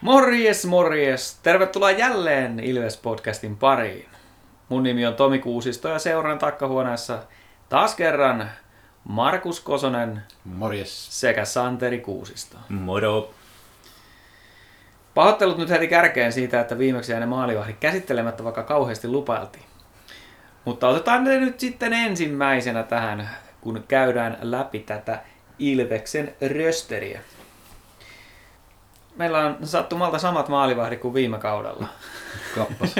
Morjes, morjes! Tervetuloa jälleen Ilves-podcastin pariin. Mun nimi on Tomi Kuusisto ja seuran takkahuoneessa taas kerran Markus Kosonen Morjes. sekä Santeri Kuusisto. Moro. Pahoittelut nyt heti kärkeen siitä, että viimeksi jäi ne maalivahdit käsittelemättä, vaikka kauheasti lupailtiin. Mutta otetaan ne nyt sitten ensimmäisenä tähän, kun käydään läpi tätä Ilveksen rösteriä. Meillä on sattumalta samat maalivahdit kuin viime kaudella. Kappas.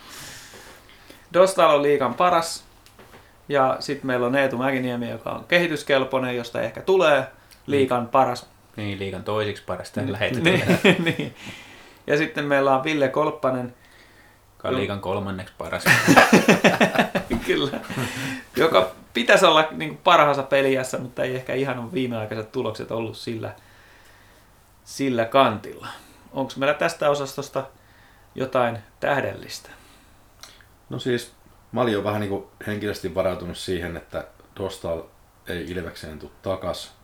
Dostal on liikan paras. Ja sitten meillä on Eetu Mäkiniemi, joka on kehityskelpoinen, josta ehkä tulee liikan paras. Niin, liikan toisiksi paras tällä hetkellä. niin, niin. Ja sitten meillä on Ville Kolppanen, Joka on liikan kolmanneksi paras. kyllä, joka pitäisi olla niin parhaassa peliässä, mutta ei ehkä ihan ole viimeaikaiset tulokset ollut sillä, sillä kantilla. Onko meillä tästä osastosta jotain tähdellistä? No siis, mä olin jo vähän niin kuin henkilösti varautunut siihen, että Dostal ei Ilvekseen tule takas.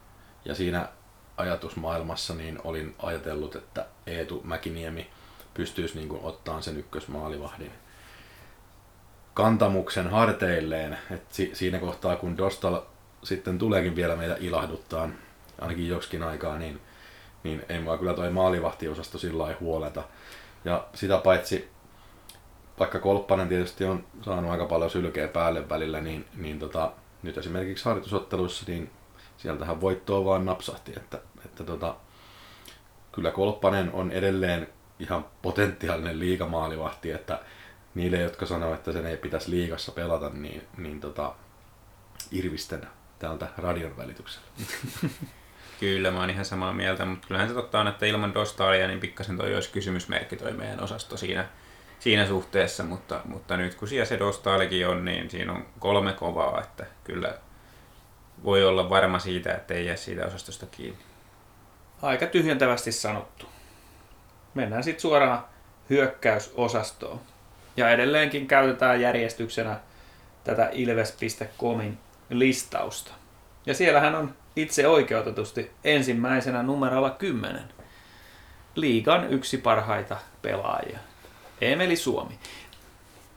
Ja siinä ajatusmaailmassa niin olin ajatellut, että Eetu Mäkiniemi pystyisi niin kuin ottaa sen ykkösmaalivahdin kantamuksen harteilleen. Et si- siinä kohtaa, kun Dostal sitten tuleekin vielä meitä ilahduttaa, ainakin joksikin aikaa, niin, niin ei mua kyllä toi maalivahtiosasto sillä lailla huoleta. Ja sitä paitsi vaikka Kolppanen tietysti on saanut aika paljon sylkeä päälle välillä, niin, niin tota, nyt esimerkiksi harjoitusotteluissa, niin sieltähän voittoa vaan napsahti, että, että tota, kyllä Kolppanen on edelleen ihan potentiaalinen liigamaalivahti, että niille, jotka sanoo, että sen ei pitäisi liigassa pelata, niin, niin tota, irvisten täältä radion välityksellä. Kyllä, mä oon ihan samaa mieltä, mutta kyllähän se totta on, että ilman Dostalia niin pikkasen toi olisi kysymysmerkki toi meidän osasto siinä, siinä suhteessa, mutta, mutta nyt kun siellä se Dostalikin on, niin siinä on kolme kovaa, että kyllä voi olla varma siitä, että ei jää siitä osastosta kiinni. Aika tyhjentävästi sanottu. Mennään sitten suoraan hyökkäysosastoon. Ja edelleenkin käytetään järjestyksenä tätä ilves.comin listausta. Ja siellähän on itse oikeutetusti ensimmäisenä numerolla 10. Liigan yksi parhaita pelaajia. Emeli Suomi.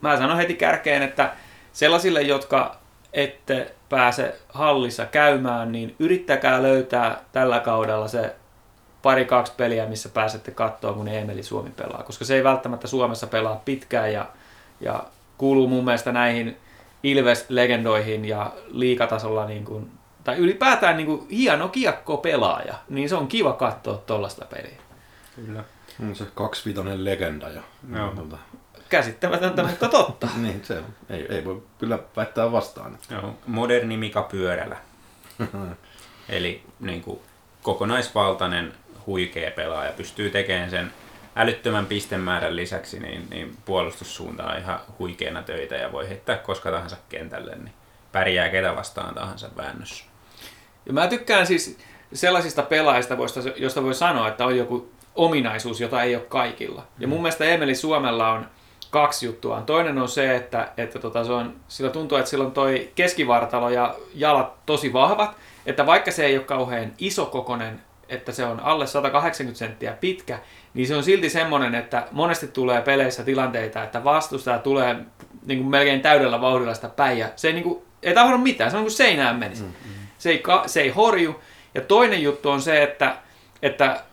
Mä sanon heti kärkeen, että sellaisille, jotka ette pääse hallissa käymään, niin yrittäkää löytää tällä kaudella se pari-kaksi peliä, missä pääsette katsoa, kun Emeli Suomi pelaa. Koska se ei välttämättä Suomessa pelaa pitkään ja, ja kuuluu mun mielestä näihin Ilves-legendoihin ja liikatasolla niin kuin, tai ylipäätään niin kuin hieno kiekko pelaaja, niin se on kiva katsoa tuollaista peliä. Kyllä. On se kaksivitonen legenda jo. Joo. Tota, Käsittämätöntä, mutta totta. niin, se on. Ei, ei voi kyllä väittää vastaan. Joo, moderni Mika Pyörälä. Eli niin kuin, kokonaisvaltainen huikea pelaaja pystyy tekemään sen älyttömän pistemäärän lisäksi niin, niin puolustussuuntaan ihan huikeana töitä ja voi heittää koska tahansa kentälle, niin pärjää ketä vastaan tahansa väännössä. Ja mä tykkään siis sellaisista pelaajista, josta voi sanoa, että on joku ominaisuus, jota ei ole kaikilla. Ja mun mielestä Emeli Suomella on kaksi juttua. Toinen on se, että, että tota, se on, sillä tuntuu, että sillä on toi keskivartalo ja jalat tosi vahvat, että vaikka se ei ole kauhean isokokonen, että se on alle 180 senttiä pitkä, niin se on silti semmoinen, että monesti tulee peleissä tilanteita, että vastustaja tulee niin kuin melkein täydellä vauhdilla sitä päin ja se ei, niin kuin, ei tahdo mitään, se on kuin seinään menisi. Mm, mm. Se, ei, ka- se ei horju. Ja toinen juttu on se, että, että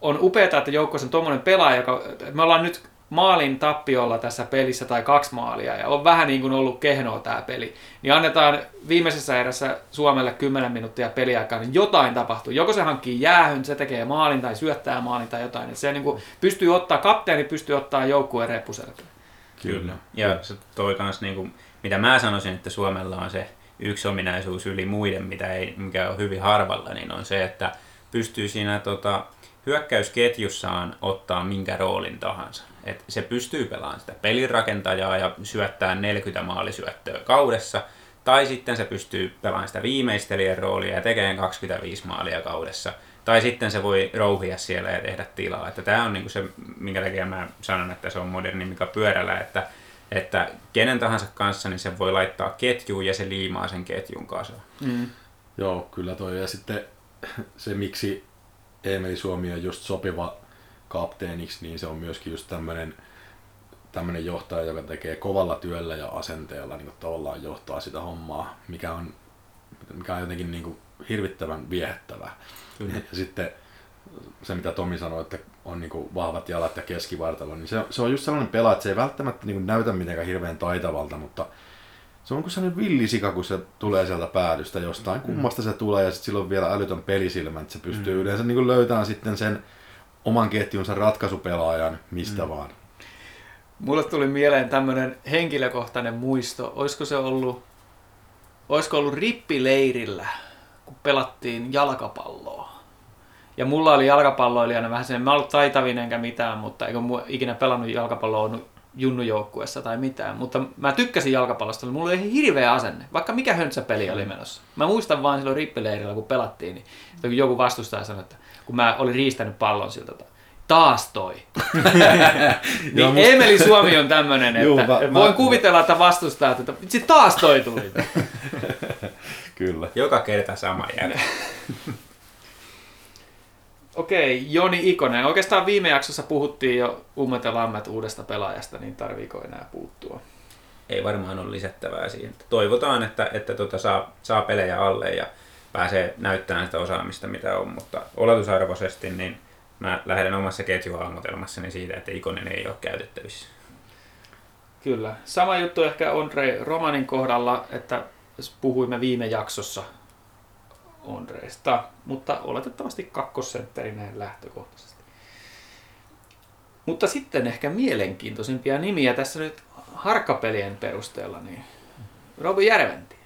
on upeaa, että joukkueessa on tuommoinen pelaaja, joka, me ollaan nyt maalin tappiolla tässä pelissä tai kaksi maalia ja on vähän niin kuin ollut kehnoa tämä peli, niin annetaan viimeisessä erässä Suomelle 10 minuuttia peliaikaa, niin jotain tapahtuu. Joko se hankkii jäähyn, se tekee maalin tai syöttää maalin tai jotain. Et se niin kuin pystyy ottaa, kapteeni pystyy ottaa joukkueen reppuselkään. Kyllä. Ja se toi kans niinku, mitä mä sanoisin, että Suomella on se yksi ominaisuus yli muiden, mitä ei, mikä on hyvin harvalla, niin on se, että pystyy siinä tota, hyökkäysketjussaan ottaa minkä roolin tahansa. Et se pystyy pelaamaan sitä pelirakentajaa ja syöttää 40 maalisyöttöä kaudessa, tai sitten se pystyy pelaamaan sitä viimeistelijän roolia ja tekemään 25 maalia kaudessa. Tai sitten se voi rouhia siellä ja tehdä tilaa. Että tämä on niinku se, minkä takia mä sanon, että se on moderni mikä pyörällä, että, että kenen tahansa kanssa niin se voi laittaa ketjuun ja se liimaa sen ketjun kasaan. Mm. Joo, kyllä toi. Ja sitten se, miksi Emeli Suomi on just sopiva kapteeniksi, niin se on myöskin just tämmöinen tämmöinen johtaja, joka tekee kovalla työllä ja asenteella niin tavallaan johtaa sitä hommaa, mikä on, mikä on jotenkin niin kuin hirvittävän viehättävää. Kyllä. Ja sitten se, mitä Tomi sanoi, että on niin kuin vahvat jalat ja keskivartalo, niin se, se on just sellainen pelaaja, että se ei välttämättä niin kuin näytä mitenkään hirveän taitavalta, mutta se on kuin sellainen villisika, kun se tulee sieltä päädystä jostain. Mm. Kummasta se tulee ja sitten sillä on vielä älytön pelisilmä, että se pystyy mm. yleensä niin kuin löytämään sitten sen oman ketjunsa ratkaisupelaajan mistä mm. vaan. Mulle tuli mieleen tämmöinen henkilökohtainen muisto. Olisiko se ollut, olisiko ollut rippileirillä, kun pelattiin jalkapalloa. Ja mulla oli jalkapalloilijana vähän sen, mä ollut taitavinen enkä mitään, mutta eikö ikinä pelannut jalkapalloa junnujoukkuessa tai mitään. Mutta mä tykkäsin jalkapallosta, mulla oli hirveä asenne, vaikka mikä höntsäpeli oli menossa. Mä muistan vaan silloin rippileirillä, kun pelattiin, niin joku vastustaja sanoi, että kun mä olin riistänyt pallon siltä, taas toi. niin Joo, musta... Emeli Suomi on tämmönen, että Juu, mä, voin mä... kuvitella, että vastustaa, että taas toi tuli. Kyllä. Joka kerta sama jälkeen. Okei, Joni Ikonen. Oikeastaan viime jaksossa puhuttiin jo ummet ja lammet uudesta pelaajasta, niin tarviiko enää puuttua? Ei varmaan ole lisättävää siihen. Toivotaan, että, että tota saa, saa pelejä alle ja pääsee näyttämään sitä osaamista, mitä on, mutta oletusarvoisesti niin mä lähden omassa ketjuhahmotelmassani siitä, että Ikonen ei ole käytettävissä. Kyllä. Sama juttu ehkä Andre Romanin kohdalla, että puhuimme viime jaksossa Ondreista, mutta oletettavasti kakkosentterineen lähtökohtaisesti. Mutta sitten ehkä mielenkiintoisimpia nimiä tässä nyt harkkapelien perusteella, niin Robi Järventie.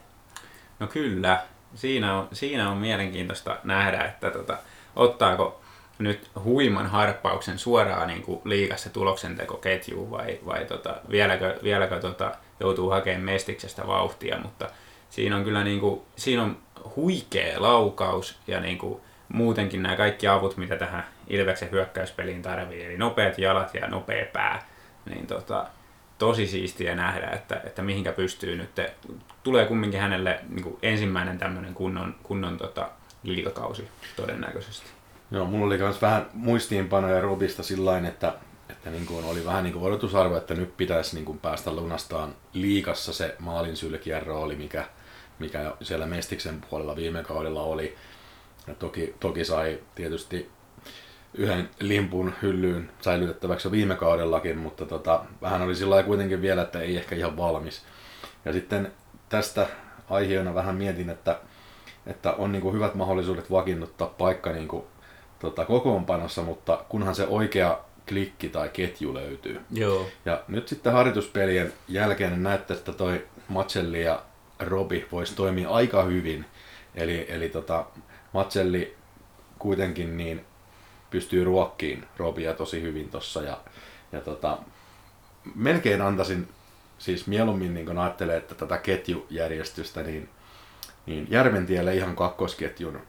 No kyllä, siinä on, siinä on mielenkiintoista nähdä, että tota, ottaako nyt huiman harppauksen suoraan niin kuin liikassa tuloksentekoketjuun vai, vai tota, vieläkö, vieläkö tota, joutuu hakemaan mestiksestä vauhtia, mutta siinä on kyllä niin kuin, siinä on huikea laukaus ja niin kuin, muutenkin nämä kaikki avut, mitä tähän Ilveksen hyökkäyspeliin tarvii, eli nopeat jalat ja nopea pää, niin tota, tosi siistiä nähdä, että, että mihinkä pystyy nyt. Tulee kumminkin hänelle niin kuin ensimmäinen tämmöinen kunnon, kunnon tota, liikakausi todennäköisesti. Joo, mulla oli myös vähän muistiinpanoja Robista sillä että, että niin kuin oli vähän niin kuin odotusarvo, että nyt pitäisi niin kuin päästä lunastaan liikassa se maalin sylkijän rooli, mikä, mikä siellä Mestiksen puolella viime kaudella oli. Ja toki, toki sai tietysti yhden limpun hyllyyn säilytettäväksi jo viime kaudellakin, mutta tota, vähän oli sillä kuitenkin vielä, että ei ehkä ihan valmis. Ja sitten tästä aiheena vähän mietin, että, että on niin kuin hyvät mahdollisuudet vakiinnuttaa paikka niin kuin tota, kokoonpanossa, mutta kunhan se oikea klikki tai ketju löytyy. Joo. Ja nyt sitten harjoituspelien jälkeen näyttää, että toi Matselli ja Robi voisi toimia aika hyvin. Eli, eli tota, Matselli kuitenkin niin pystyy ruokkiin Robia tosi hyvin tossa ja, ja tota, melkein antaisin siis mieluummin niin kun ajattelee, että tätä ketjujärjestystä, niin, niin Järventielle ihan kakkosketjun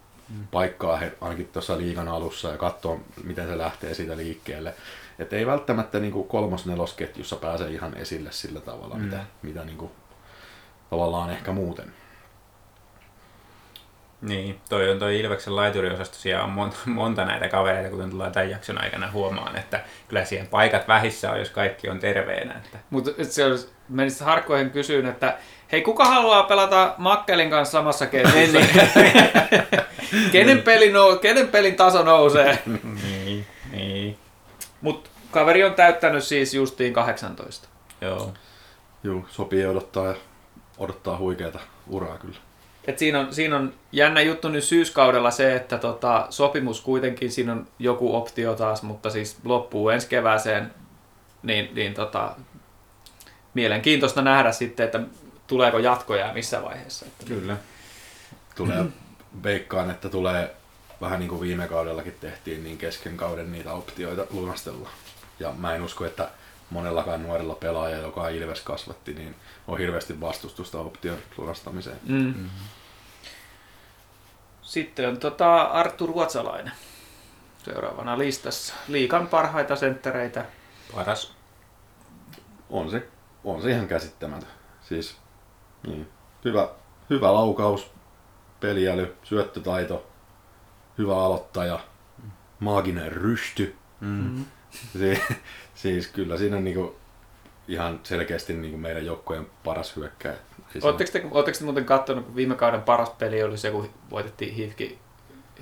paikkaa he, ainakin tuossa liigan alussa ja katsoa, miten se lähtee siitä liikkeelle. Että ei välttämättä niin kolmos-nelosketjussa pääse ihan esille sillä tavalla, mm. mitä, mitä niin tavallaan ehkä muuten. Niin, toi on toi Ilveksen laituriosasto, siellä on monta, monta näitä kavereita, kuten tullaan tämän jakson aikana huomaan, että kyllä siihen paikat vähissä on, jos kaikki on terveenä. Että. Mutta se olisi, menisit Harkkoihin kysyyn, että hei, kuka haluaa pelata Makkelin kanssa samassa kentässä? kenen, peli nou, kenen pelin taso nousee? niin, niin. Mut kaveri on täyttänyt siis justiin 18. Joo. Joo, sopii odottaa ja odottaa huikeata uraa kyllä. Et siinä, on, siinä on jännä juttu nyt syyskaudella se, että tota, sopimus kuitenkin, siinä on joku optio taas, mutta siis loppuu ensi kevääseen, niin, niin tota, mielenkiintoista nähdä sitten, että tuleeko jatkoja ja missä vaiheessa. Että Kyllä. Tulee, veikkaan, että tulee vähän niin kuin viime kaudellakin tehtiin, niin kesken kauden niitä optioita lunastella. Ja mä en usko, että monellakaan nuorella pelaaja, joka Ilves kasvatti, niin on hirveästi vastustusta option lunastamiseen. Mm. Mm-hmm. Sitten on tota Arttu Ruotsalainen seuraavana listassa. Liikan parhaita senttereitä. Paras. On se, on se ihan käsittämätön. Siis niin, hyvä, hyvä laukaus, peliäly, syöttötaito, hyvä aloittaja, maaginen rysty, Mm. Si- siis kyllä siinä on niinku ihan selkeästi niinku meidän joukkojen paras hyökkäjä. Siis Oletteko te, oletteko te muuten katsonut, kun viime kauden paras peli oli se, kun voitettiin Hifki,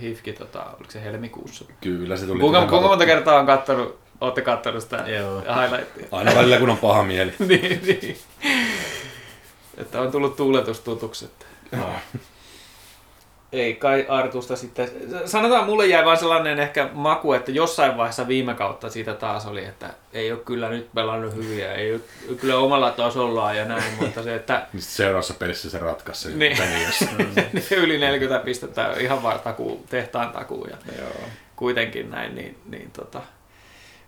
Hifki tota, oliko se helmikuussa? Kyllä se tuli. Kuinka, kuinka monta kertaa on kattonut, olette kattonut sitä Joo. highlightia? Aina välillä kun on paha mieli. niin, niin. Että on tullut tuuletus tutuksi. Ei kai Artusta sitten. Sanotaan, mulle jäi vaan sellainen ehkä maku, että jossain vaiheessa viime kautta siitä taas oli, että ei ole kyllä nyt pelannut hyviä, ei ole kyllä omalla tasollaan ja näin, mutta se, että Niin seuraavassa pelissä se ratkaisi Niin. jos yli 40 pistettä ihan vaan takuu, tehtaan takuu ja Joo. kuitenkin näin, niin, niin tota,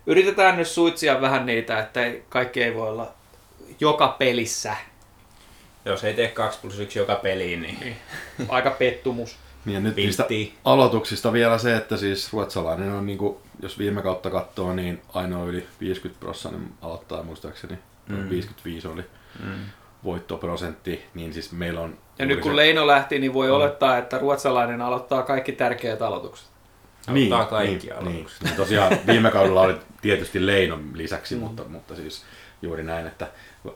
yritetään nyt suitsia vähän niitä, että ei, kaikki ei voi olla joka pelissä Jos ei tee 2 plus 1 joka peliin, niin niin. aika pettumus. Niin ja nyt niistä aloituksista vielä se, että siis ruotsalainen on, niinku, jos viime kautta katsoo, niin ainoa yli 50 prosenttia aloittaa muistaakseni. Mm. Mm. 55 oli Mm. voittoprosentti, niin siis meillä on... Ja nyt kun se- Leino lähti, niin voi olettaa, että ruotsalainen aloittaa kaikki tärkeät aloitukset. Aloittaa kaikki niin, aloitukset. niin. Tosiaan viime kaudella oli tietysti Leinon lisäksi, mm. mutta, mutta siis juuri näin, että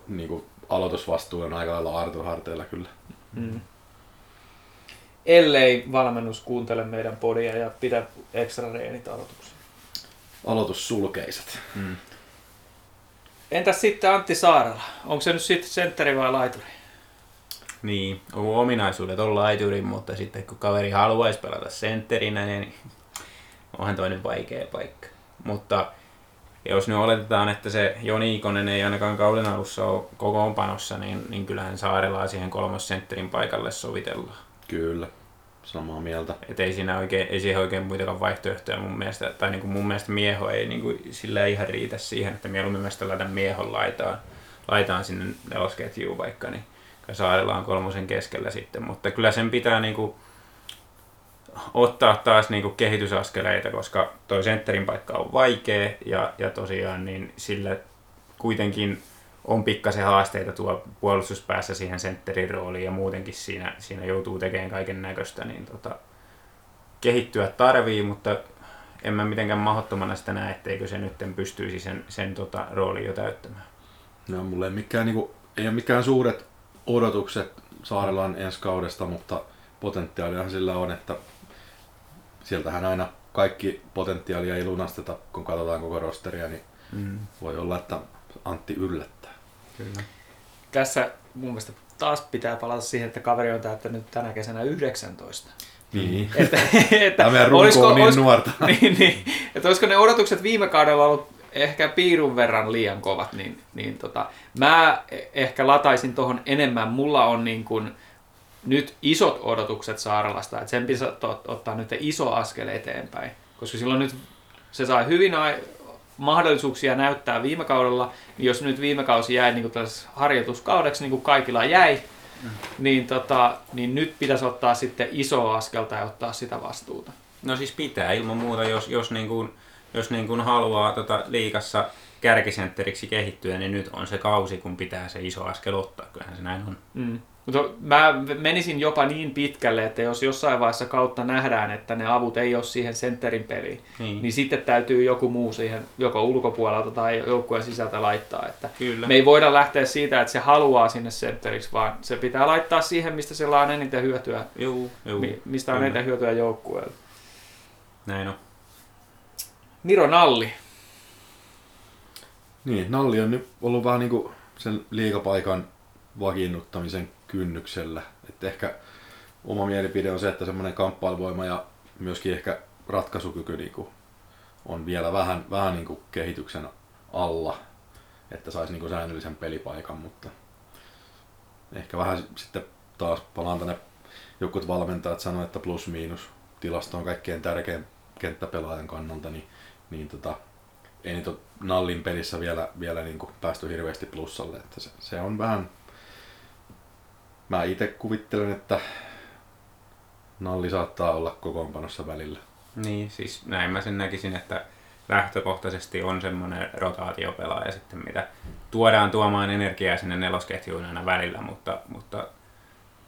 niin kuin aloitusvastuu on aika lailla Artur harteilla kyllä. Mm. Ellei valmennus kuuntele meidän podia ja pidä ekstra reenit aloituksia. Aloitussulkeiset. Mm. Entäs sitten Antti Saarala? Onko se nyt sitten sentteri vai laituri? Niin, on ominaisuudet on laituri, mutta sitten kun kaveri haluaisi pelata sentterinä, niin onhan toinen vaikea paikka. Mutta jos nyt oletetaan, että se Joni Ikonen ei ainakaan kauden alussa ole kokoonpanossa, niin, niin kyllähän Saarelaa siihen kolmossentterin paikalle sovitellaan. Kyllä, samaa mieltä. Et ei, siinä oikein, ei siihen oikein muitakaan vaihtoehtoja mun mielestä, tai niin kuin mun mielestä mieho ei niin kuin sillä ihan riitä siihen, että mieluummin mä sitä laitan miehon laitaan, laitaan sinne nelosketjuun vaikka, niin Saarella on kolmosen keskellä sitten, mutta kyllä sen pitää niin kuin ottaa taas niin kuin kehitysaskeleita, koska toi sentterin paikka on vaikea ja, ja tosiaan niin sillä kuitenkin on pikkasen haasteita tuo puolustuspäässä siihen sentterin rooliin ja muutenkin siinä, siinä joutuu tekemään kaiken näköistä, niin tota, kehittyä tarvii, mutta en mä mitenkään mahdottomana sitä näe, etteikö se nyt pystyisi sen, sen tota, roolin jo täyttämään. No, mulle ei, mikään, niin kuin, ei ole mikään suuret odotukset Saarellaan ensi kaudesta, mutta potentiaaliahan sillä on, että sieltähän aina kaikki potentiaalia ei lunasteta, kun katsotaan koko rosteria, niin Mm, voi olla, että Antti yllättää. kyllä. Tässä mun mielestä taas pitää palata siihen, että kaveri on täyttänyt tänä kesänä 19. Niin. Että, että Tämä meidän runko on niin nuorta. niin, niin, että olisiko ne odotukset viime kaudella ollut ehkä piirun verran liian kovat, niin, niin tota, mä e- ehkä lataisin tuohon enemmän. Mulla on niin kuin nyt isot odotukset Saaralasta, että sen pitäisi ot- ottaa nyt iso askel eteenpäin, koska silloin nyt se sai hyvin mahdollisuuksia näyttää viime kaudella, niin jos nyt viime kausi jäi niin kuin harjoituskaudeksi, niin kuin kaikilla jäi, niin, tota, niin nyt pitäisi ottaa sitten iso askelta ja ottaa sitä vastuuta. No siis pitää ilman muuta, jos, jos, niin kuin, jos niin kuin haluaa tota liikassa kärkisentteriksi kehittyä, niin nyt on se kausi, kun pitää se iso askel ottaa. Kyllähän se näin on. Mm. Mutta mä menisin jopa niin pitkälle, että jos jossain vaiheessa kautta nähdään, että ne avut ei ole siihen sentterin peliin, Niin. niin sitten täytyy joku muu siihen joko ulkopuolelta tai joukkueen sisältä laittaa. Että Kyllä. me ei voida lähteä siitä, että se haluaa sinne sentteriksi, vaan se pitää laittaa siihen, mistä sillä on eniten hyötyä, Juu, juu. mi- mistä on Kyllä. eniten hyötyä joukkueelle. Näin on. Miro Nalli. Niin, Nalli on nyt ollut vähän niin kuin sen liikapaikan vakiinnuttamisen kynnyksellä. Että ehkä oma mielipide on se, että semmoinen kamppailuvoima ja myöskin ehkä ratkaisukyky niin kuin on vielä vähän, vähän niin kuin kehityksen alla, että saisi niin kuin säännöllisen pelipaikan, mutta ehkä vähän sitten taas palaan tänne jotkut valmentajat sanoivat, että plus-miinus tilasto on kaikkein tärkein kenttäpelaajan kannalta, niin, niin tota, ei niitä Nallin pelissä vielä, vielä niin kuin päästy hirveästi plussalle. Että se, se, on vähän... Mä itse kuvittelen, että Nalli saattaa olla kokoonpanossa välillä. Niin, siis näin mä sen näkisin, että lähtökohtaisesti on semmoinen rotaatiopelaaja sitten, mitä tuodaan tuomaan energiaa sinne nelosketjuun aina välillä, mutta, mutta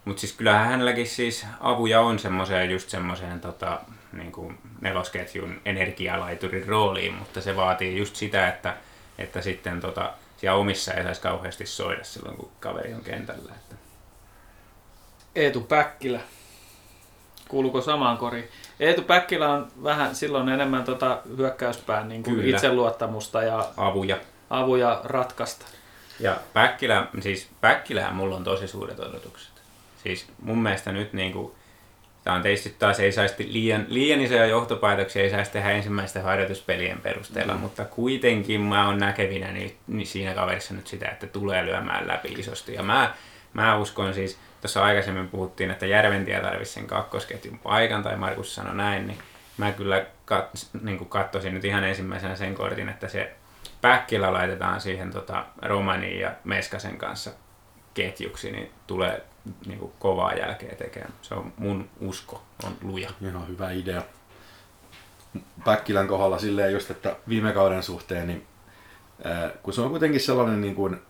Mutta siis kyllähän hänelläkin siis avuja on semmoiseen just semmoiseen tota, niin kuin nelosketjun energialaiturin rooliin, mutta se vaatii just sitä, että, että sitten tota, siellä omissa ei saisi kauheasti soida silloin, kun kaveri on kentällä. Että. Eetu Päkkilä. Kuuluuko samaan koriin? Eetu Päkkilä on vähän silloin enemmän tota hyökkäyspään niin kuin Kyllä. itseluottamusta ja Avuja. avuja ratkasta. Ja Päkkilä, siis Päkkilähän mulla on tosi suuret odotukset. Siis mun mielestä nyt niinku, tämä on tietysti taas ei saisi liian, liian isoja johtopäätöksiä, ei saisi tehdä ensimmäisten harjoituspelien perusteella, mm. mutta kuitenkin mä oon näkevinä niin, niin siinä kaverissa nyt sitä, että tulee lyömään läpi isosti. Ja mä, mä uskon siis, tuossa aikaisemmin puhuttiin, että Järventie tarvitsisi sen kakkosketjun paikan, tai Markus sanoi näin, niin mä kyllä kat, niin katsoisin nyt ihan ensimmäisenä sen kortin, että se Päkkilä laitetaan siihen tota, Romanin ja Meskasen kanssa ketjuksi, niin tulee niin kuin kovaa jälkeä tekemään. Se on mun usko, on luja. Ihan hyvä idea. Päkkilän kohdalla silleen just, että viime kauden suhteen, niin kun se on kuitenkin sellainen niin kuin,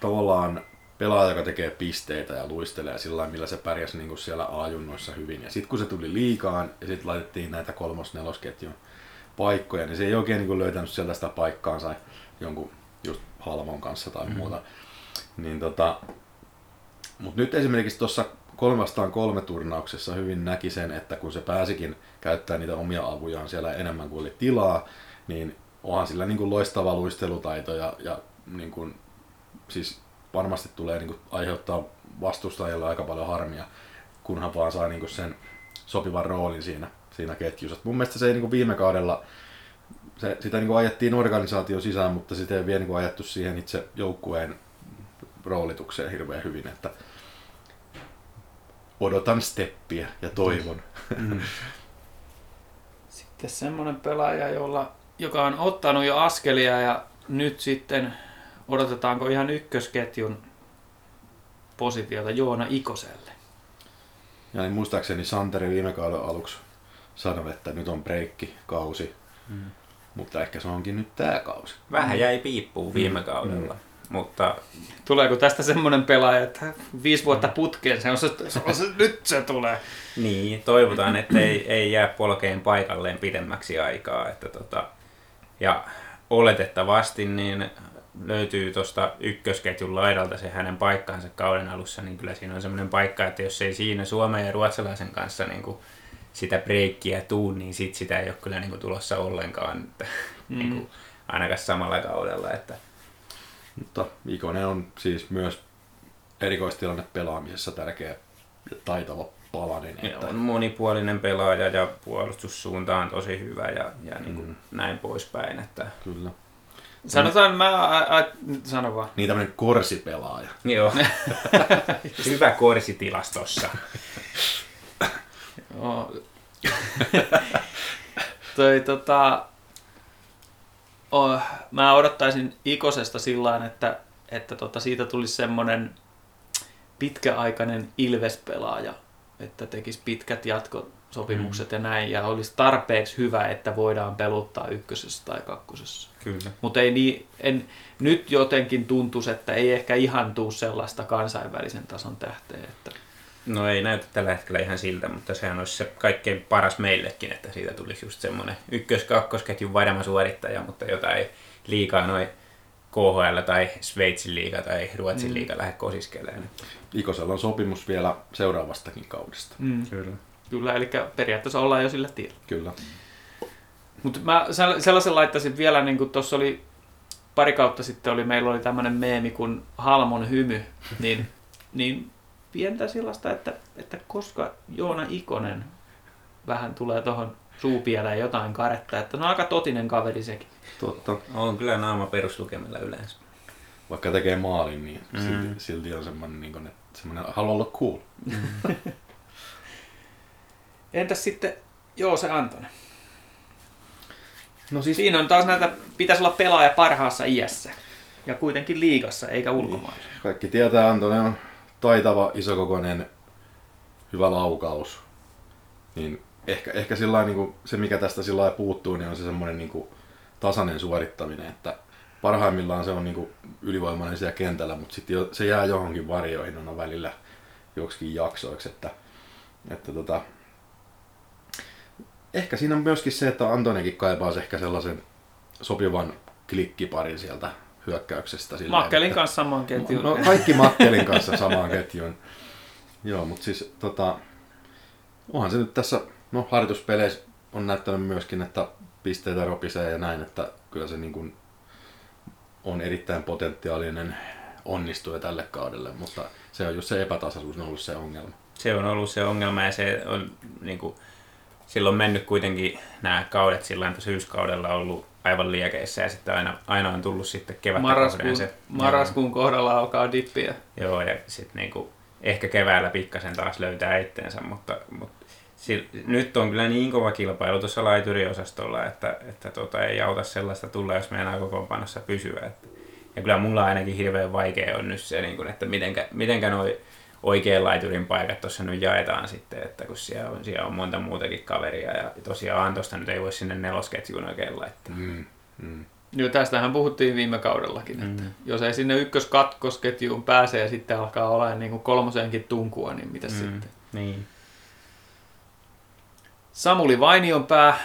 tavallaan pelaaja, joka tekee pisteitä ja luistelee sillä lailla, millä se pärjäsi niin kuin siellä A-junnoissa hyvin. Ja sitten kun se tuli liikaan ja sitten laitettiin näitä kolmos-nelosketjun paikkoja, niin se ei oikein niin kuin löytänyt sieltä sitä paikkaansa jonkun just Halmon kanssa tai mm. muuta. Niin tota, mutta nyt esimerkiksi tuossa kolmastaan kolme turnauksessa hyvin näki sen, että kun se pääsikin käyttää niitä omia avujaan siellä enemmän kuin oli tilaa, niin onhan sillä niin kuin loistava luistelutaito ja, ja niin kuin, siis varmasti tulee niin kuin aiheuttaa vastustajille aika paljon harmia, kunhan vaan saa niin kuin sen sopivan roolin siinä, siinä ketjussa. Mun mielestä se ei niin kuin viime kaudella, se, sitä niin kuin ajettiin organisaatio sisään, mutta sitä ei vielä niin kuin ajettu siihen itse joukkueen roolitukseen hirveän hyvin, että odotan steppiä ja toivon. Mm. Sitten semmoinen pelaaja, jolla, joka on ottanut jo askelia ja nyt sitten odotetaanko ihan ykkösketjun positiota Joona Ikoselle. Ja niin muistaakseni Santeri viime kauden aluksi sanoi, että nyt on breikki kausi, mm. mutta ehkä se onkin nyt tämä kausi. Vähän jäi piippuun viime mm. kaudella. Mm. Mutta... Tuleeko tästä semmoinen pelaaja, että viisi vuotta putkeen, se on se, se, on se nyt se tulee. Niin, toivotaan, että ei, ei jää polkeen paikalleen pidemmäksi aikaa. Että tota, ja oletettavasti niin löytyy tuosta ykkösketjun laidalta se hänen paikkaansa kauden alussa, niin kyllä siinä on semmoinen paikka, että jos ei siinä Suomen ja ruotsalaisen kanssa niin kuin sitä breikkiä tuu, niin sit sitä ei ole kyllä niin kuin tulossa ollenkaan että, mm. niin kuin, ainakaan samalla kaudella. Että, mutta Ikonen on siis myös erikoistilanne pelaamisessa tärkeä ja taitava palanen. Että... On monipuolinen pelaaja ja puolustussuunta on tosi hyvä ja, ja niin kuin mm. näin poispäin. Että... Kyllä. Sanotaan, mä a, a, sano vaan. Niin tämmöinen korsipelaaja. Joo. hyvä korsitilastossa. Joo. Toi tota, oh, mä odottaisin Ikosesta sillä että, että tota, siitä tulisi semmoinen pitkäaikainen Ilves-pelaaja, että tekisi pitkät jatkosopimukset mm. ja näin, ja olisi tarpeeksi hyvä, että voidaan peluttaa ykkösessä tai kakkosessa. Kyllä. Mutta ei niin, en, nyt jotenkin tuntuisi, että ei ehkä ihan tuu sellaista kansainvälisen tason tähteä. Että... No ei näytä tällä hetkellä ihan siltä, mutta sehän olisi se kaikkein paras meillekin, että siitä tulisi just semmoinen ykkös-kakkosketjun varma suorittaja, mutta jota ei liikaa noin KHL tai Sveitsin liiga tai Ruotsin mm. liiga lähde kosiskeleen. Ikosella on sopimus vielä seuraavastakin kaudesta. Mm. Kyllä. Kyllä, eli periaatteessa ollaan jo sillä tiellä. Kyllä. Mutta mä sellaisen laittaisin vielä, niin kuin tuossa oli pari kautta sitten oli, meillä oli tämmöinen meemi kuin Halmon hymy, niin, niin pientä sellaista, että, että koska Joona Ikonen vähän tulee tuohon suupieleen jotain karetta, että no aika totinen kaveri sekin. Totta. On kyllä naama peruslukemilla yleensä. Vaikka tekee maalin, niin mm. silti, silti on semmoinen, niin kuin, että semmoinen haluaa olla cool. Mm. Entäs sitten joo se Antonen? No siis... Siinä on taas näitä, pitäisi olla pelaaja parhaassa iässä. Ja kuitenkin liigassa, eikä ulkomailla. Niin. Kaikki tietää, Antonen on taitava, isokokoinen, hyvä laukaus. Niin ehkä, ehkä sillä niin kuin, se, mikä tästä sillä puuttuu, niin on se semmoinen niin kuin, tasainen suorittaminen, että parhaimmillaan se on niin kuin, ylivoimainen siellä kentällä, mutta sitten se jää johonkin varjoihin on välillä joksikin jaksoiksi, että, että tota, ehkä siinä on myöskin se, että Antonikin kaipaisi ehkä sellaisen sopivan klikkiparin sieltä hyökkäyksestä. Silleen, Makkelin että, kanssa saman ketjun. No kaikki Makkelin kanssa samaan ketjuun. Joo, mutta siis tota, onhan se nyt tässä, no harjoituspeleissä on näyttänyt myöskin, että pisteitä ropisee ja näin, että kyllä se niin kuin on erittäin potentiaalinen onnistuja tälle kaudelle, mutta se on just se epätasaisuus on ollut se ongelma. Se on ollut se ongelma ja se on niin kuin, silloin mennyt kuitenkin nämä kaudet sillä syyskaudella ollut aivan liekeissä ja sitten aina, aina on tullut sitten kevättä marraskuun, se, marraskuun joo. kohdalla alkaa dippiä. Joo, ja sitten niinku, ehkä keväällä pikkasen taas löytää itteensä, mutta, mutta sil, nyt on kyllä niin kova kilpailu tuossa laituriosastolla, että, että tota, ei auta sellaista tulla, jos meidän kokoonpanossa pysyä. Että, ja kyllä mulla ainakin hirveän vaikea on nyt se, niin kun, että mitenkä, mitenkä noi oikean laiturin paikat tuossa nyt jaetaan sitten, että kun siellä on, siellä on monta muutakin kaveria ja tosiaan Antosta nyt ei voi sinne nelosketjuun oikein laittaa. Mm, mm. Joo, tästähän puhuttiin viime kaudellakin, mm. että jos ei sinne ykköskatkosketjuun pääse ja sitten alkaa olla niin kuin kolmosenkin tunkua, niin mitä mm. sitten? Niin. Samuli Vainionpää,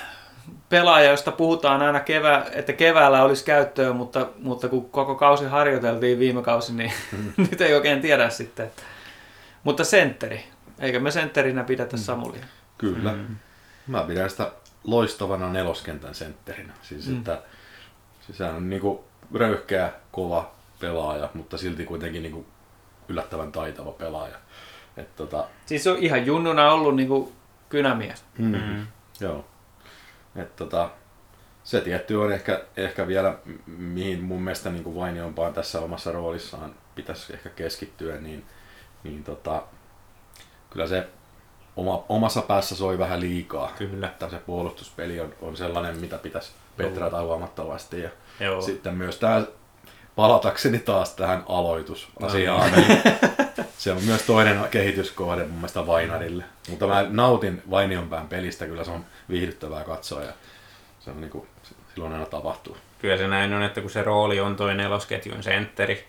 pelaaja, josta puhutaan aina, kevä, että keväällä olisi käyttöä, mutta, mutta kun koko kausi harjoiteltiin viime kausi, niin mm. nyt ei oikein tiedä sitten. Että mutta sentteri. Eikö me sentterinä pidetä mm. Samulia? Kyllä. Mm. Mä pidän sitä loistavana neloskentän sentterinä. Siis, mm. että, siis hän on niinku röyhkeä, kova pelaaja, mutta silti kuitenkin niinku yllättävän taitava pelaaja. Et tota... Siis on ihan junnuna ollut niinku kynämies. Mm. Mm. Joo. Et tota, se tietty on ehkä, ehkä vielä, mihin mun mielestä niin Vainiompaan tässä omassa roolissaan pitäisi ehkä keskittyä, niin – niin tota, kyllä se oma, omassa päässä soi vähän liikaa. Kyllä. Että se puolustuspeli on, on sellainen, mitä pitäisi petrata huomattavasti. Ja Joo. sitten myös tämä, palatakseni taas tähän aloitusasiaan, niin se on myös toinen kehityskohde mun mielestä Vainarille. Mutta mä nautin Vainionpään pelistä, kyllä se on viihdyttävää katsoa ja se on niin kuin, silloin aina tapahtuu. Kyllä se näin on, että kun se rooli on toinen nelosketjun sentteri,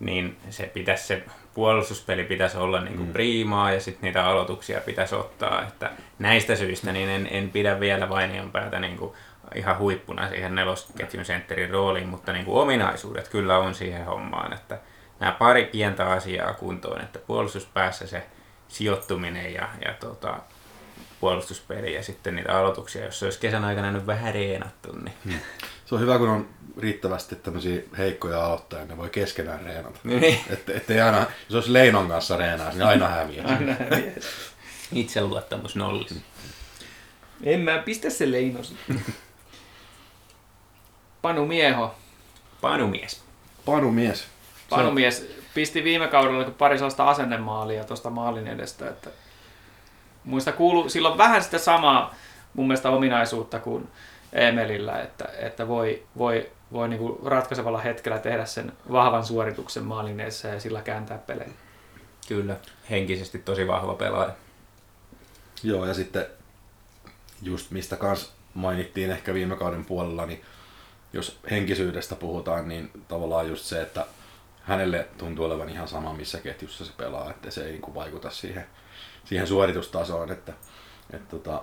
niin se pitäisi se puolustuspeli pitäisi olla niin kuin mm. priimaa ja sitten niitä aloituksia pitäisi ottaa. Että näistä syistä niin en, en pidä vielä Vainion päätä niin kuin ihan huippuna siihen nelosketjun sentterin rooliin, mutta niin kuin ominaisuudet kyllä on siihen hommaan, että nämä pari pientä asiaa kuntoon, että puolustuspäässä se sijoittuminen ja, ja tota, puolustuspeli ja sitten niitä aloituksia, jos se olisi kesän aikana nyt vähän reenattu. Niin. Hmm. Se on hyvä, kun on riittävästi tämmöisiä heikkoja aloittajia, ne voi keskenään reenata. Niin. Että et ei aina, jos olisi Leinon kanssa reenaa, niin aina häviää. aina häviää. Itseluottamus nollis. En mä pistä se Leino Panu Mieho. Panumies. Panumies. Panumies pisti viime kaudella pari sellaista asennemaalia tuosta maalin edestä, että muista kuulu, silloin vähän sitä samaa mun mielestä ominaisuutta kuin Emelillä, että, että voi, voi, voi niin kuin ratkaisevalla hetkellä tehdä sen vahvan suorituksen maalin edessä ja sillä kääntää pelejä. Kyllä, henkisesti tosi vahva pelaaja. Joo, ja sitten just mistä kans mainittiin ehkä viime kauden puolella, niin jos henkisyydestä puhutaan, niin tavallaan just se, että hänelle tuntuu olevan ihan sama, missä ketjussa se pelaa, että se ei niin kuin vaikuta siihen siihen suoritustasoon, että, että tota,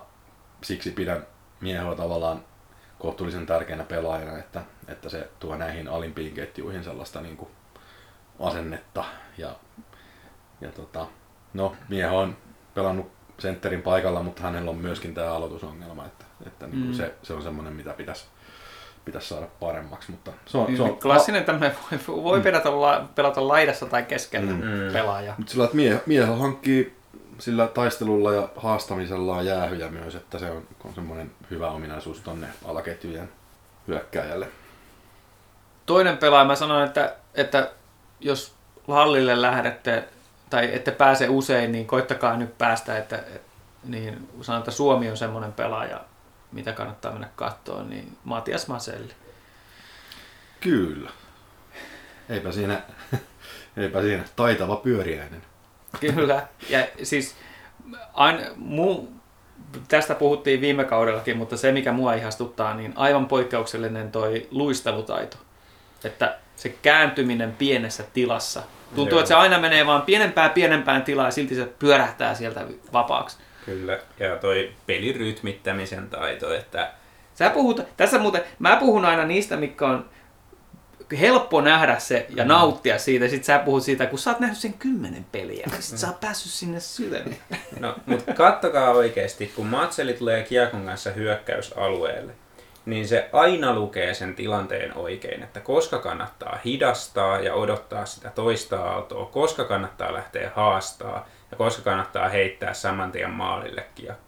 siksi pidän miehoa tavallaan kohtuullisen tärkeänä pelaajana, että, että se tuo näihin alimpiin ketjuihin sellaista niin kuin asennetta. Ja, ja tota, no, mieho on pelannut sentterin paikalla, mutta hänellä on myöskin tämä aloitusongelma, että, että niin kuin mm. se, se on semmoinen, mitä pitäisi pitäisi saada paremmaksi. Mutta se on, se on Klassinen tämmöinen voi, voi mm. pelata, pelata laidassa tai keskellä mm. pelaaja. Mutta sillä, että mie, miehellä hankkii sillä taistelulla ja haastamisella on jäähyjä myös, että se on, on semmoinen hyvä ominaisuus tonne alaketjujen hyökkääjälle. Toinen pelaaja, mä sanoin, että, että jos hallille lähdette tai ette pääse usein, niin koittakaa nyt päästä, että, niin sanon, että Suomi on semmoinen pelaaja, mitä kannattaa mennä katsoa, niin Matias Maselli. Kyllä. Eipä siinä, eipä siinä. Taitava pyöriäinen. Kyllä. Ja siis aina, mu, tästä puhuttiin viime kaudellakin, mutta se mikä mua ihastuttaa, niin aivan poikkeuksellinen toi luistelutaito. Että se kääntyminen pienessä tilassa. Tuntuu, Joo. että se aina menee vaan pienempään pienempään tilaan ja silti se pyörähtää sieltä vapaaksi. Kyllä, ja toi pelin rytmittämisen taito, että Sä puhut, tässä muuten, mä puhun aina niistä, mitkä on helppo nähdä se ja nauttia siitä. Sitten sä puhut siitä, kun sä oot nähnyt sen kymmenen peliä, niin sit sä oot päässyt sinne syvemmin. No, mutta kattokaa oikeasti, kun Matseli tulee kiekon kanssa hyökkäysalueelle, niin se aina lukee sen tilanteen oikein, että koska kannattaa hidastaa ja odottaa sitä toista aaltoa, koska kannattaa lähteä haastaa ja koska kannattaa heittää saman tien maalille kiekko.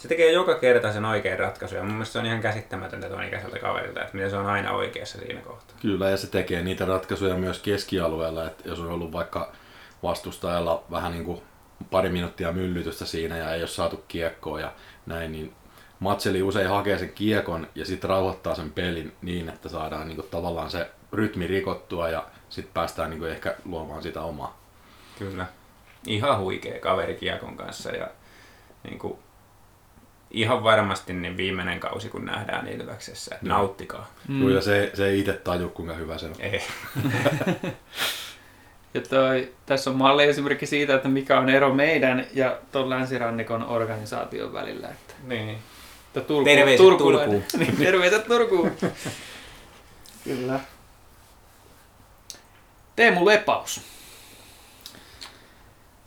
Se tekee joka kerta sen oikean ratkaisun ja mun mielestä se on ihan käsittämätöntä tuon ikäiseltä kaverilta, että miten se on aina oikeassa siinä kohtaa. Kyllä, ja se tekee niitä ratkaisuja myös keskialueella, että jos on ollut vaikka vastustajalla vähän niin kuin pari minuuttia myllytystä siinä ja ei ole saatu kiekkoa ja näin, niin Matseli usein hakee sen kiekon ja sitten rauhoittaa sen pelin niin, että saadaan niin kuin tavallaan se rytmi rikottua ja sitten päästään niin kuin ehkä luomaan sitä omaa. Kyllä. Ihan huikea kaveri kiekon kanssa ja niin kuin, ihan varmasti niin viimeinen kausi, kun nähdään Ilveksessä. että Nauttikaa. Mm. Ja se, se ei itse taju, kuinka hyvä se on. Ei. Ja toi, tässä on malli esimerkki siitä, että mikä on ero meidän ja tuon länsirannikon organisaation välillä. Että, Niin. että Turku, Terveiset turkulainen. Turkuun. niin, terveiset Turkuun. Kyllä. Teemu Lepaus.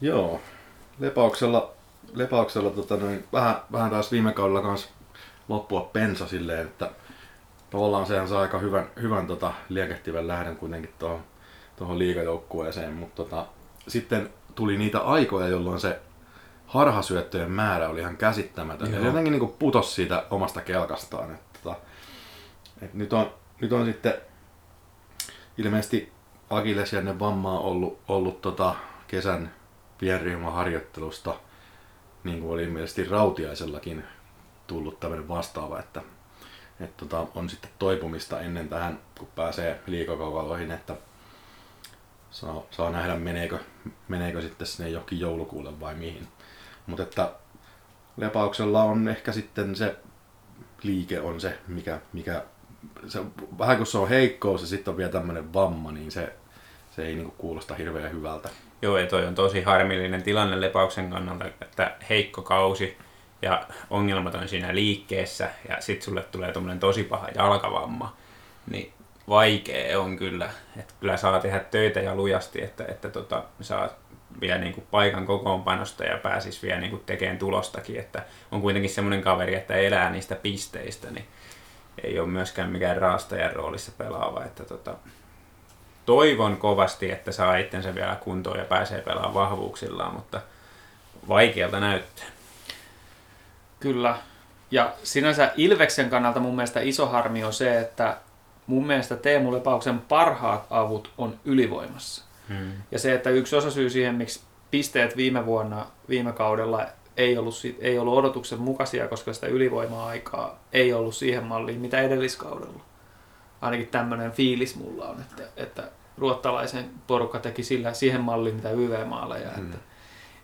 Joo, lepauksella, lepauksella tota noin, vähän, vähän taas viime kaudella kans loppua pensa silleen, että tavallaan sehän saa aika hyvän, hyvän tota, liekehtivän lähden kuitenkin tuohon tuohon liigajoukkueeseen, mutta tota, sitten tuli niitä aikoja, jolloin se harhasyöttöjen määrä oli ihan käsittämätön. Ja Joo. jotenkin niin putos siitä omasta kelkastaan. Että, tota, et nyt, on, nyt on sitten ilmeisesti Akillesjärnen vammaa ollut, ollut tota kesän pienryhmäharjoittelusta, niin kuin oli ilmeisesti Rautiaisellakin tullut tämmöinen vastaava, että, että tota, on sitten toipumista ennen tähän, kun pääsee liikakaukaloihin, että saa, saa nähdä meneekö, meneekö sitten sinne johonkin joulukuulle vai mihin. Mutta että Lepauksella on ehkä sitten se liike on se, mikä, mikä se, vähän kun se on heikkous ja sitten on vielä tämmöinen vamma, niin se, se ei niinku kuulosta hirveän hyvältä. Joo, ja toi on tosi harmillinen tilanne Lepauksen kannalta, että heikko kausi ja ongelmat on siinä liikkeessä ja sit sulle tulee tommonen tosi paha jalkavamma, niin vaikea on kyllä. Että kyllä saa tehdä töitä ja lujasti, että, että tota, saa vielä niinku paikan kokoonpanosta ja pääsis vielä niinku tekemään tulostakin, että on kuitenkin semmoinen kaveri, että elää niistä pisteistä, niin ei ole myöskään mikään raastajan roolissa pelaava, että tota, toivon kovasti, että saa itsensä vielä kuntoon ja pääsee pelaamaan vahvuuksillaan, mutta vaikealta näyttää. Kyllä. Ja sinänsä Ilveksen kannalta mun mielestä iso harmi on se, että mun mielestä Teemu Lepauksen parhaat avut on ylivoimassa. Hmm. Ja se, että yksi osa syy siihen, miksi pisteet viime vuonna, viime kaudella ei ollut, ei ollut odotuksen mukaisia, koska sitä ylivoima-aikaa ei ollut siihen malliin, mitä edelliskaudella. Ainakin tämmöinen fiilis mulla on, että, että ruottalaisen porukka teki sillä siihen malliin, mitä YV-maaleja. Hmm. Että,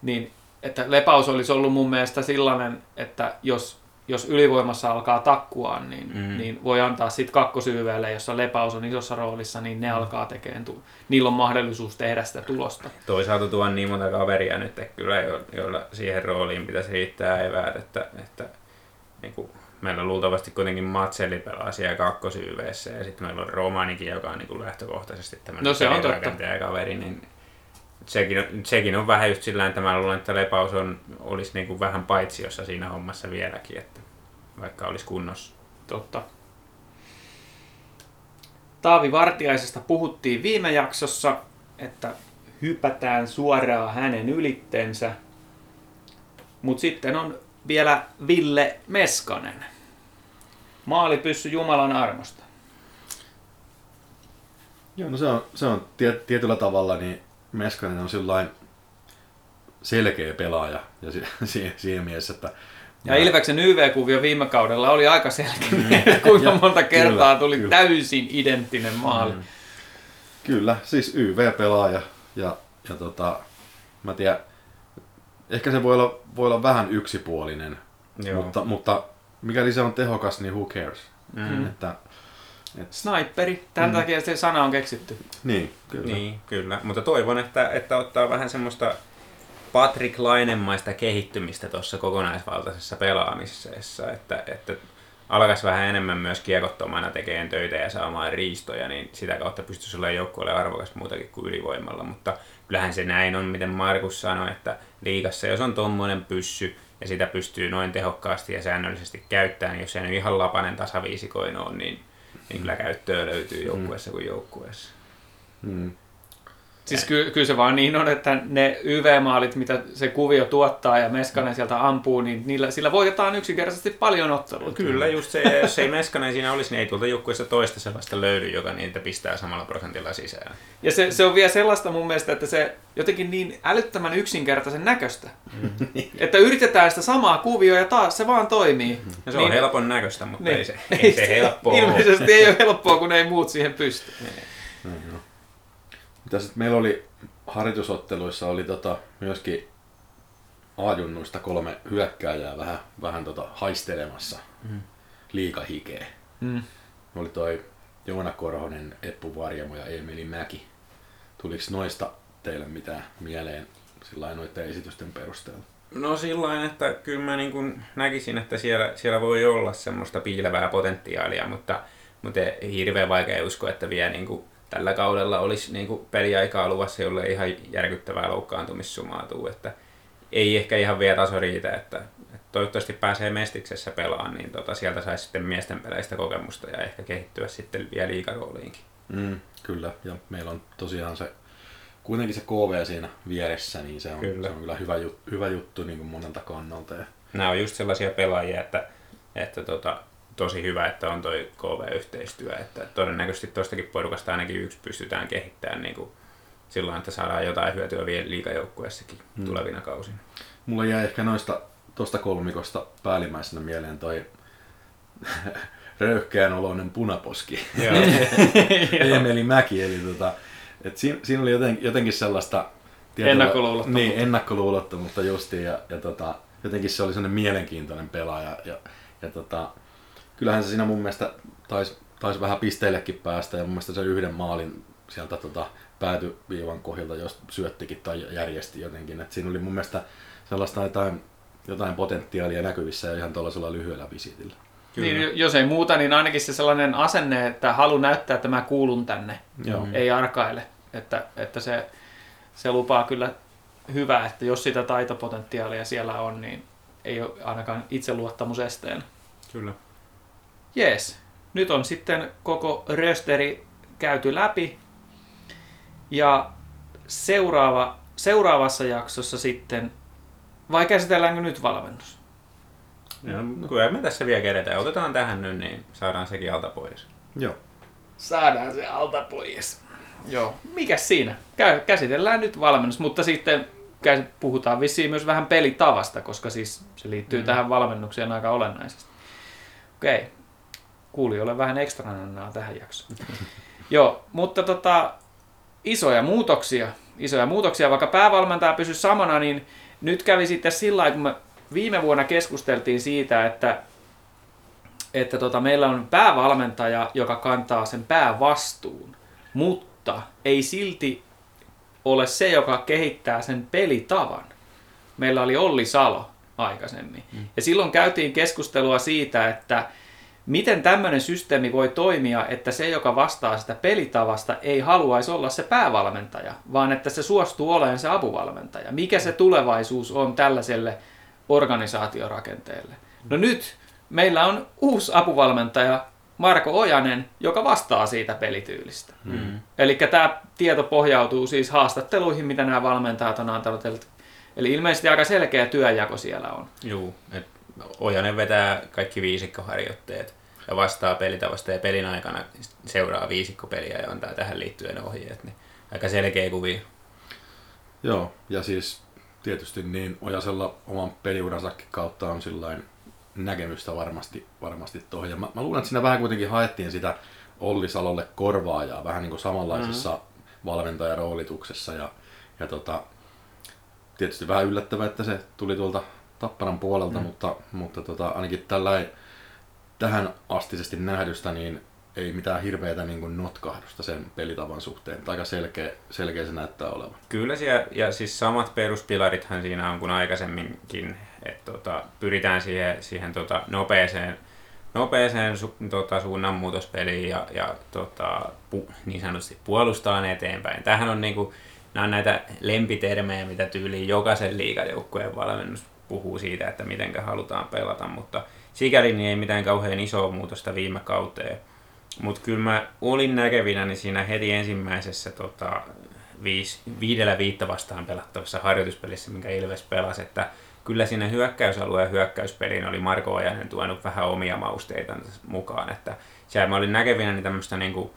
niin, että lepaus olisi ollut mun mielestä sellainen, että jos, jos ylivoimassa alkaa takkua, niin, Mm. niin voi antaa sitten kakkosyyveelle, jossa lepaus on isossa roolissa, niin ne alkaa tekemään, tu- niillä on mahdollisuus tehdä sitä tulosta. Toisaalta tuo on niin monta kaveria nyt että kyllä, jo- joilla siihen rooliin pitäisi riittää eväät, että, että niin kuin, meillä luultavasti kuitenkin Matseli pelaa siellä kakkosyyveessä ja sitten meillä on Romanikin, joka on niin kuin lähtökohtaisesti tämmöinen No se on totta. pelirakentajakaveri, niin sekin on, sekin on vähän just sillä että mä luulen, että Lepaus on, olisi niin kuin vähän paitsiossa siinä hommassa vieläkin, että vaikka olisi kunnossa. Totta. Taavi Vartiaisesta puhuttiin viime jaksossa, että hypätään suoraan hänen ylittensä. Mutta sitten on vielä Ville Meskanen. Maali pyssy Jumalan armosta. Joo, no se on, se on tie, tietyllä tavalla, niin Meskanen on sillain selkeä pelaaja ja si, si, siinä mielessä, että Ja Ilveksen YV-kuvio viime kaudella oli aika selkeä, että kuinka monta kertaa kyllä, tuli kyllä. täysin identtinen maali. Mm. Kyllä, siis YV-pelaaja ja, ja tota, mä tiedän, ehkä se voi olla, voi olla vähän yksipuolinen, Joo. mutta, mutta mikäli se on tehokas, niin who cares? Mm. Että, Et, Sniperi. Tämän Mm. takia se sana on keksitty. niin, kyllä. Niin, kyllä. Mutta toivon, että, että ottaa vähän semmoista Patrick Lainemaista kehittymistä tuossa kokonaisvaltaisessa pelaamisessa, että, että alkaisi vähän enemmän myös kiekottomana tekemään töitä ja saamaan riistoja, niin sitä kautta pystyisi olemaan joukkueelle arvokas muutakin kuin ylivoimalla. Mutta kyllähän se näin on, miten Markus sanoi, että liigassa jos on tuommoinen pyssy ja sitä pystyy noin tehokkaasti ja säännöllisesti käyttämään, niin jos se nyt ihan lapanen tasaviisikoin on, niin, niin kyllä käyttöä löytyy joukkueessa kuin joukkueessa. Mm. Siis ky- kyllä se vaan niin on, että ne YV-maalit, mitä se kuvio tuottaa ja Meskanen sieltä ampuu, niin niillä, sillä voitetaan yksinkertaisesti paljon otteluita. Kyllä, just se, jos ei Meskanen siinä olisi, niin ei tuolta joukkueessa toista sellaista löydy, joka niitä pistää samalla prosentilla sisään. Ja se, se on vielä sellaista mun mielestä, että se jotenkin niin älyttömän yksinkertaisen näköistä. että yritetään sitä samaa kuvioa ja taas se vaan toimii. Ja se on helpon näköistä, mutta niin. ei se, ei se helppoa. Ilmeisesti ei ole helppoa, kun ei muut siihen pysty. Mitä sit meillä oli harjoitusotteluissa oli tota, myöskin ajunnuista kolme hyökkääjää vähän, vähän tota haistelemassa mm. liikahikeä. Mm. Oli toi Joona Korhonen, Eppu Varjamo ja Emeli Mäki. Tuliko noista teille mitään mieleen sillä noiden esitysten perusteella? No sillä että kyllä mä niin kuin näkisin, että siellä, siellä voi olla semmoista piilevää potentiaalia, mutta, mutta hirveän vaikea uskoa, että vielä niin kuin tällä kaudella olisi niin kuin peliaikaa luvassa, jolle ihan järkyttävää loukkaantumissumaa tuu, että ei ehkä ihan vielä taso riitä, että, että toivottavasti pääsee Mestiksessä pelaan, niin tota, sieltä saisi sitten miesten peleistä kokemusta ja ehkä kehittyä sitten vielä liikarooliinkin. Mm, kyllä, ja meillä on tosiaan se, kuitenkin se KV siinä vieressä, niin se on Kyllä. se on kyllä hyvä, jut, hyvä juttu niin kuin monelta kannalta. Ja, Nämä on just sellaisia pelaajia, että, että tota, tosi hyvä, että on toi KV-yhteistyö, että todennäköisesti tuostakin porukasta ainakin yksi pystytään kehittämään niin kuin silloin, että saadaan jotain hyötyä vielä liikajoukkueessakin Mm. tulevina kausina. Mulla jäi ehkä noista tuosta kolmikosta päällimmäisenä mieleen toi röyhkeän oloinen punaposki. Emeli Mäki, eli tota, et siinä, siinä oli joten, jotenkin sellaista... Ennakkoluulottomuutta. Niin, ennakkoluulottomuutta justiin, ja, ja tota, jotenkin se oli sellainen mielenkiintoinen pelaaja, ja, ja tota, kyllähän se siinä mun mielestä taisi tais vähän pisteillekin päästä, ja mun mielestä se yhden maalin sieltä tota, päätyviivan kohdilta, jos syöttikin tai järjesti jotenkin, et siinä oli mun mielestä sellaista jotain, jotain potentiaalia näkyvissä ja ihan tuollaisella lyhyellä visitillä. Niin, jos ei muuta, niin ainakin se sellainen asenne, että halu näyttää, että mä kuulun tänne, Joo. ei arkaile. Että, että se, se lupaa kyllä hyvää, että jos sitä taitopotentiaalia siellä on, niin ei ole ainakaan itseluottamus esteenä. Kyllä. Jees, nyt on sitten koko rösteri käyty läpi. Ja seuraava, seuraavassa jaksossa sitten, vai käsitelläänkö nyt valmennus? Ja, kyllä me tässä vielä keretään. Otetaan tähän nyt, niin saadaan sekin alta pois. Joo. Saadaan se alta pois. Joo. Mikäs siinä? Kä- käsitellään nyt valmennus, mutta sitten puhutaan vissiin myös vähän pelitavasta, koska siis se liittyy mm. tähän valmennukseen aika olennaisesti. Okei. Kuulijoille vähän ekstra nannaa tähän jaksoon. Joo, mutta tota, isoja muutoksia. Isoja muutoksia, vaikka päävalmentaja pysyy samana, niin nyt kävi sitten sillä kun me viime vuonna keskusteltiin siitä, että että tota, meillä on päävalmentaja, joka kantaa sen päävastuun, mutta ei silti ole se, joka kehittää sen pelitavan. Meillä oli Olli Salo aikaisemmin. Mm. Ja silloin käytiin keskustelua siitä, että miten tämmöinen systeemi voi toimia, että se, joka vastaa sitä pelitavasta, ei haluaisi olla se päävalmentaja, vaan että se suostuu olemaan se apuvalmentaja. Mikä se tulevaisuus on tällaiselle organisaatiorakenteelle? No nyt meillä on uusi apuvalmentaja, Marko Ojanen, joka vastaa siitä pelityylistä. Mm. Eli tämä tieto pohjautuu siis haastatteluihin, mitä nämä valmentajat on antanut. Eli- ilmeisesti aika selkeä työjako siellä on. Et Ojanen vetää kaikki viisikkoharjoitteet ja vastaa pelitavasta ja pelin aikana seuraa viisikkopeliä ja antaa tähän liittyen ohjeet. Niin aika selkeä kuvio. Joo, ja siis tietysti niin Ojasella oman peliuransakin kautta on sillain näkemystä varmasti, varmasti tuohon. Ja mä, mä luulen, että siinä vähän kuitenkin haettiin sitä Olli Salolle korvaajaa vähän niin kuin samanlaisessa mm-hmm. valmentajaroolituksessa. Ja, ja tota, tietysti vähän yllättävää, että se tuli tuolta Tapparan puolelta, mm. mutta, mutta tota, ainakin tällä tähän astisesti nähdystä, niin ei mitään hirveätä niin kuin notkahdusta sen pelitavan suhteen. Aika selkeä, selkeä se näyttää olevan. Kyllä siellä, ja siis samat peruspilarithan siinä on kuin aikaisemminkin, että tota, pyritään siihen, siihen tota, nopeeseen, nopeeseen su, tota, suunnanmuutospeliin ja, ja tota, pu, niin sanotusti puolustaan eteenpäin. Tähän on, niinku, nämä on näitä lempitermejä, mitä tyyliin jokaisen liikajoukkueen valmennus puhuu siitä, että miten halutaan pelata, mutta sikäli niin ei mitään kauhean isoa muutosta viime kauteen. Mutta kyllä mä olin näkevinä niin siinä heti ensimmäisessä tota, viis, viidellä viittä vastaan pelattavassa harjoituspelissä, minkä Ilves pelasi, että kyllä siinä hyökkäysalueen ja hyökkäyspeliin oli Marko Ojanen tuonut vähän omia mausteita mukaan. Että siellä mä olin näkevinä niin tämmöistä niin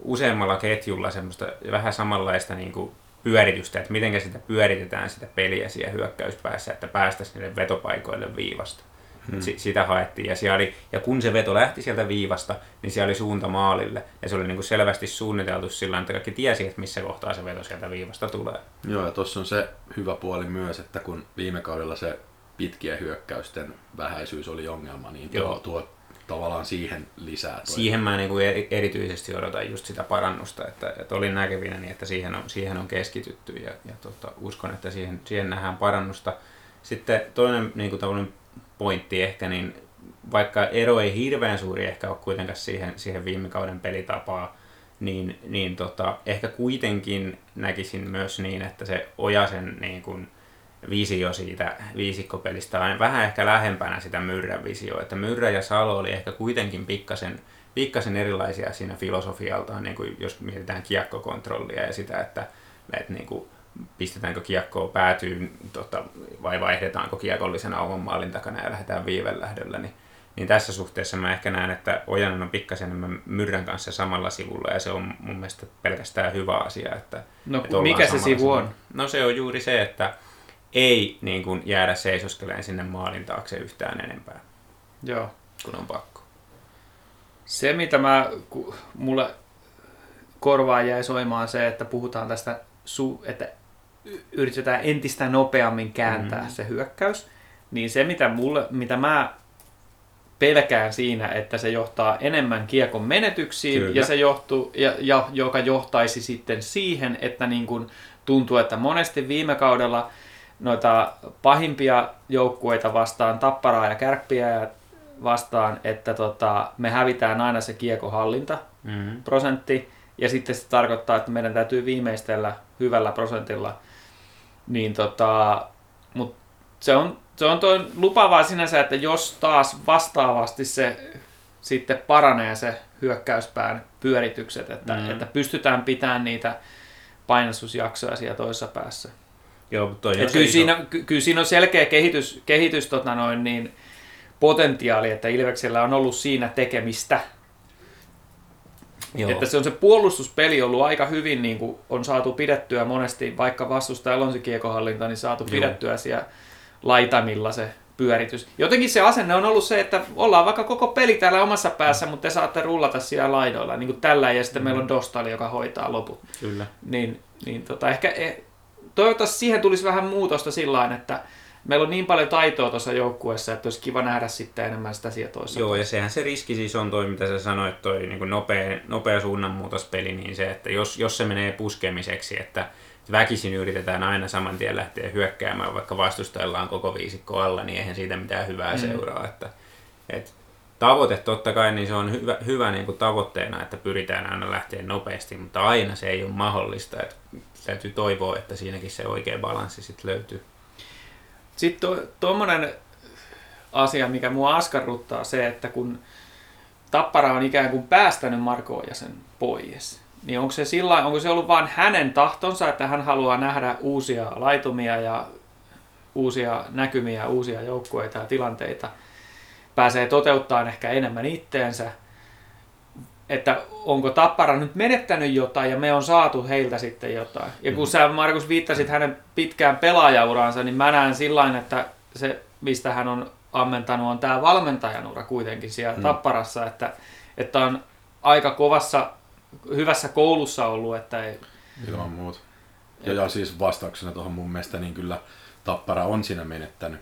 useammalla ketjulla semmoista vähän samanlaista niin kuin pyöritystä, että miten sitä pyöritetään sitä peliä siellä hyökkäyspäässä, että päästäisiin niille vetopaikoille viivasta. Hmm. S- sitä haettiin ja, siellä oli, ja kun se veto lähti sieltä viivasta, niin siellä oli suunta maalille. Ja se oli niin kuin selvästi suunniteltu sillä että kaikki tiesi, että missä kohtaa se veto sieltä viivasta tulee. Joo, ja tuossa on se hyvä puoli myös, että kun viime kaudella se pitkien hyökkäysten vähäisyys oli ongelma, niin tuo, tuo tavallaan siihen lisää. Toi. Siihen mä niin kuin erityisesti odotan just sitä parannusta, että, että olin näkevinä niin, että siihen on, siihen on keskitytty ja, ja tota, uskon, että siihen, siihen nähdään parannusta. Sitten toinen niin kuin pointti ehkä, niin vaikka ero ei hirveän suuri ehkä ole kuitenkaan siihen, siihen viime kauden pelitapaa, niin, niin tota, ehkä kuitenkin näkisin myös niin, että se Ojasen niin kuin, visio siitä viisikkopelistä on vähän ehkä lähempänä sitä Myrrän visioa. Että Myrrä ja Salo oli ehkä kuitenkin pikkasen, pikkasen erilaisia siinä filosofialtaan, niin kuin jos mietitään kiekkokontrollia ja sitä, että, että niin kuin pistetäänkö kiekkoa päätyyn tota, vai vaihdetaanko kiekollisena oman maalin takana ja lähdetään viivelähdöllä, niin, niin tässä suhteessa mä ehkä näen, että Ojanen on pikkasen enemmän Myrrän kanssa samalla sivulla ja se on mun mielestä pelkästään hyvä asia. Että, no että mikä se sivu on? No se on juuri se, että ei niin kuin jäädä seisoskeleen sinne maalin taakse yhtään enempää. Joo. Kun on pakko. Se, mitä mä, mulle korvaan jäi soimaan se, että puhutaan tästä, su, että yritetään entistä nopeammin kääntää mm-hmm. se hyökkäys, niin se, mitä, mulle, mitä mä pelkään siinä, että se johtaa enemmän kiekon menetyksiin Kyllä. ja se johtuu, ja, ja, joka johtaisi sitten siihen, että niin kuin tuntuu, että monesti viime kaudella noita pahimpia joukkueita vastaan, tapparaa ja kärppiä vastaan, että tota, me hävitään aina se kiekohallinta mm-hmm. prosentti, ja sitten se tarkoittaa, että meidän täytyy viimeistellä hyvällä prosentilla. Niin tota, mut se on, se on toi lupavaa sinänsä, että jos taas vastaavasti se sitten paranee se hyökkäyspään pyöritykset, että, mm-hmm. että pystytään pitämään niitä painostusjaksoja siellä toisessa päässä. Joo, toi kyllä, siinä, ky, kyllä siinä on selkeä kehitys, kehitys tota noin, niin, potentiaali, että Ilveksellä on ollut siinä tekemistä. Joo. Että se on se puolustuspeli ollut aika hyvin, niin kuin on saatu pidettyä monesti, vaikka vastustajalla on se kiekohallinta, niin saatu Joo. pidettyä siellä laitamilla se pyöritys. Jotenkin se asenne on ollut se, että ollaan vaikka koko peli täällä omassa päässä, mutta te saatte rullata siellä laidoilla, niin kuin tällä, ja sitten mm. meillä on Dostali, joka hoitaa loput. Kyllä. Niin, niin tota, ehkä eh, toivottavasti siihen tulisi vähän muutosta sillä että meillä on niin paljon taitoa tuossa joukkueessa, että olisi kiva nähdä sitten enemmän sitä sieltä Joo, ja sehän se riski siis on toi, mitä sä sanoit, toi niin nopea, nopea suunnanmuutospeli, niin se, että jos, jos se menee puskemiseksi, että väkisin yritetään aina saman tien lähteä hyökkäämään, vaikka vastustellaan koko viisikko alla, niin eihän siitä mitään hyvää mm. seuraa. Että, et, tavoite totta kai, niin se on hyvä, hyvä niin kuin tavoitteena, että pyritään aina lähteä nopeasti, mutta aina se ei ole mahdollista. Että täytyy toivoa, että siinäkin se oikea balanssi sitten löytyy. Sitten tuommoinen asia, mikä mua askarruttaa, se, että kun Tappara on ikään kuin päästänyt Marko Ojasen pois, niin onko se, sillä, onko se ollut vain hänen tahtonsa, että hän haluaa nähdä uusia laitumia ja uusia näkymiä, uusia joukkueita ja tilanteita, pääsee toteuttamaan ehkä enemmän itteensä, että onko Tappara nyt menettänyt jotain ja me on saatu heiltä sitten jotain. Ja kun mm. sä Markus viittasit hänen pitkään pelaajauraansa, niin mä näen sillä että se, mistä hän on ammentanut, on tämä valmentajan ura kuitenkin siellä mm. Tapparassa, että, että on aika kovassa, hyvässä koulussa ollut, että ei... Ilman muuta. Ja, ja siis vastauksena tuohon mun mielestä, niin kyllä Tappara on siinä menettänyt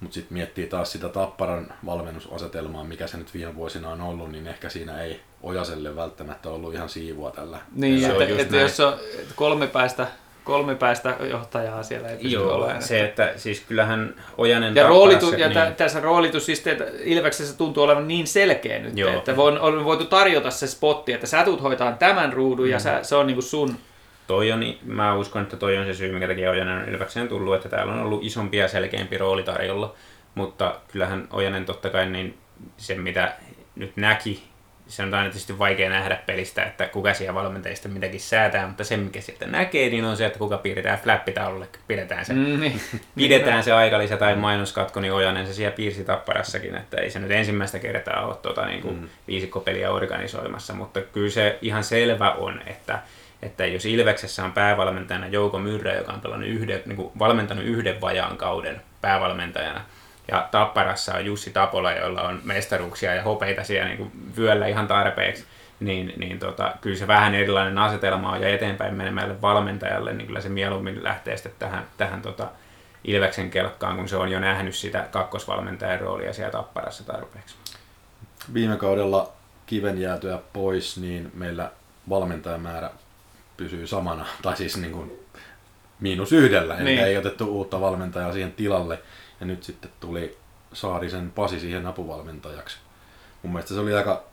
Mutta sitten miettii taas sitä Tapparan valmennusasetelmaa, mikä se nyt viime vuosina on ollut, niin ehkä siinä ei Ojaselle välttämättä ollut ihan siivua tällä. Niin, että, että näin. jos on kolme päästä, kolme päästä johtajaa siellä ei pysty Joo, olemaan. se, että siis kyllähän Ojanen Ja, roolitus, Tapparassa, ja niin, tässä roolitus siis että Ilveksessä tuntuu olevan niin selkeä nyt, Joo. että on, on voitu tarjota se spotti, että sä tulet hoitaa tämän ruudun mm. ja sä, se on niinku sun. toi on, mä uskon, että toi on se syy, minkä takia Ojanen on Ilvekseen tullut, että täällä on ollut isompi ja selkeämpi rooli tarjolla. Mutta kyllähän Ojanen totta kai niin se, mitä nyt näki, se on aina tietysti vaikea nähdä pelistä, että kuka siellä valmentajista mitäkin säätää, mutta se, mikä sieltä näkee, niin on se, että kuka piirretään flappitaululle, pidetään se Mm, niin. pidetään se aikalisä tai mainoskatko, niin Ojanen se siellä piirsi tapparassakin, että ei se nyt ensimmäistä kertaa ole tuota, niin kuin mm. viisikkopeliä organisoimassa, mutta kyllä se ihan selvä on, että, että jos Ilveksessä on päävalmentajana Jouko Myrrä, joka on pelannut yhden, niin kuin valmentanut yhden vajaan kauden päävalmentajana, ja Tapparassa on Jussi Tapola, jolla on mestaruuksia ja hopeita siellä niin kuin vyöllä ihan tarpeeksi, niin, niin tota, kyllä se vähän erilainen asetelma on ja eteenpäin menemälle valmentajalle, niin kyllä se mieluummin lähtee sitten tähän, tähän tota, Ilveksen kelkkaan, kun se on jo nähnyt sitä kakkosvalmentajan roolia siellä Tapparassa tarpeeksi. Viime kaudella kiven jäätyä pois, niin meillä valmentajamäärä pysyy samana, tai siis niin kuin miinus yhdellä, eli Niin. ei otettu uutta valmentajaa siihen tilalle, ja nyt sitten tuli Saarisen Pasi siihen apuvalmentajaksi. Mun mielestä se oli aika,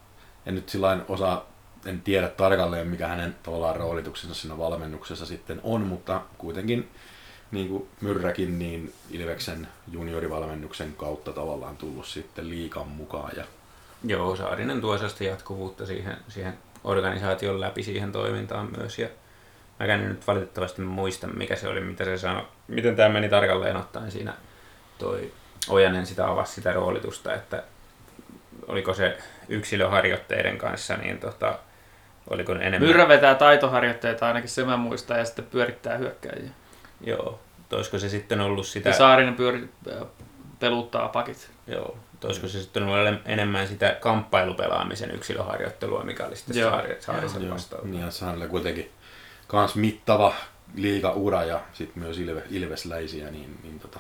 en nyt sillä osaa, en tiedä tarkalleen mikä hänen tavallaan roolituksensa siinä valmennuksessa sitten on, mutta kuitenkin niin kuin Myrräkin, niin Ilveksen juniorivalmennuksen kautta tavallaan tullut sitten liikan mukaan. Ja Joo, Saarinen tuo jatkuvuutta siihen, siihen organisaation läpi siihen toimintaan myös. Ja mäkään en nyt valitettavasti muista, mikä se oli, mitä se sanoi. Miten tämä meni tarkalleen ottaen siinä toi Ojanen sitä avasi sitä roolitusta, että oliko se yksilöharjoitteiden kanssa, niin tota, oliko ne enemmän... Myrrä vetää taitoharjoitteita ainakin se mä muistan ja sitten pyörittää hyökkäjiä. Joo, olisiko se sitten ollut sitä... Ja Saarinen pyöri, peluttaa pakit. Joo, olisiko se sitten ollut enemmän sitä kamppailupelaamisen yksilöharjoittelua, mikä oli sitten Joo. Saari, Saarisen Joo, vastaus. niin hänellä kuitenkin kans mittava liiga-ura ja sitten myös Ilve, Ilvesläisiä, niin, niin tota,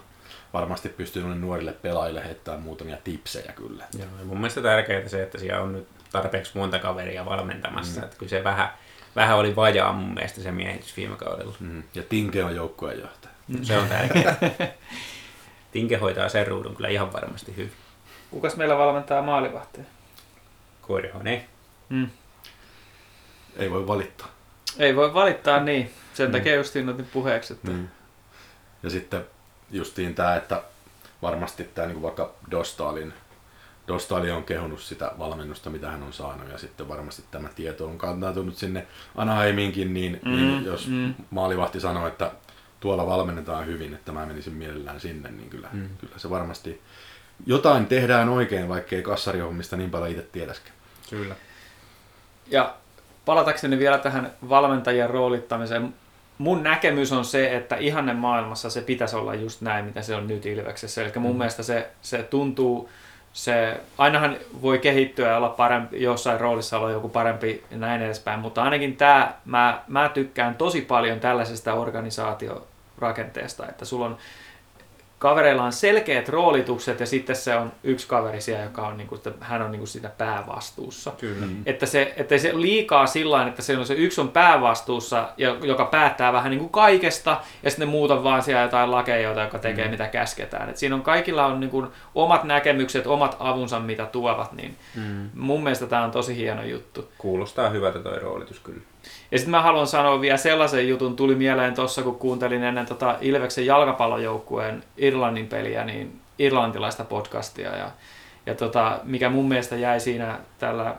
varmasti pystyy nuorille pelaajille heittämään muutamia tipsejä kyllä. Joo, ja mun mielestä tärkeää se, että siellä on nyt tarpeeksi monta kaveria valmentamassa. Mm. Että kyllä se vähän, vähän oli vajaa mun mielestä se miehitys viime kaudella. Mm. Ja Tinke on joukkueenjohtaja. Se on tärkeää. Tinke hoitaa sen ruudun kyllä ihan varmasti hyvin. Kukas meillä valmentaa maalivahteja? Korhonen. Mm. Ei voi valittaa. Ei voi valittaa niin. Sen Mm. takia justiin otin puheeksi, että Mm. Ja sitten justiin tämä, että varmasti tämä niin vaikka Dostalin, Dostali on kehunut sitä valmennusta, mitä hän on saanut, ja sitten varmasti tämä tieto on kantautunut sinne Anaheiminkin, niin, mm, niin jos mm. maalivahti sanoo, että tuolla valmennetaan hyvin, että mä menisin mielellään sinne, niin kyllä, Mm. mm. kyllä se varmasti jotain tehdään oikein, vaikkei kassarihommista niin paljon itse tiedäskään. Kyllä. Ja palatakseni vielä tähän valmentajien roolittamiseen. Mun näkemys on se, että ihanne maailmassa se pitäisi olla just näin, mitä se on nyt Ilveksessä. Eli mun Mm. mielestä se, se tuntuu, se, ainahan voi kehittyä ja olla parempi, jossain roolissa olla joku parempi ja näin edespäin, mutta ainakin tämä, mä, mä tykkään tosi paljon tällaisesta organisaatiorakenteesta, että sulla on kavereilla on selkeät roolitukset ja sitten se on yksi kaveri siellä, joka on, niinku, sitä- hän on niinku sitä päävastuussa. Kyllä. Mm. Että se, ettei se liikaa sillä tavalla, että se on se yksi on päävastuussa, jo- joka päättää vähän niin kuin kaikesta, ja sitten ne muut on vaan siellä jotain lakeja, jotka tekee Mm. mitä käsketään. Et siinä on kaikilla on niin kuin omat näkemykset, omat avunsa, mitä tuovat, niin Mm. mun mielestä tämä on tosi hieno juttu. Kuulostaa hyvältä toi roolitus kyllä. Ja sitten mä haluan sanoa vielä sellaisen jutun, tuli mieleen tuossa, kun kuuntelin ennen tota Ilveksen jalkapallojoukkueen Irlannin peliä, niin irlantilaista podcastia. Ja, ja tota, mikä mun mielestä jäi siinä tällä,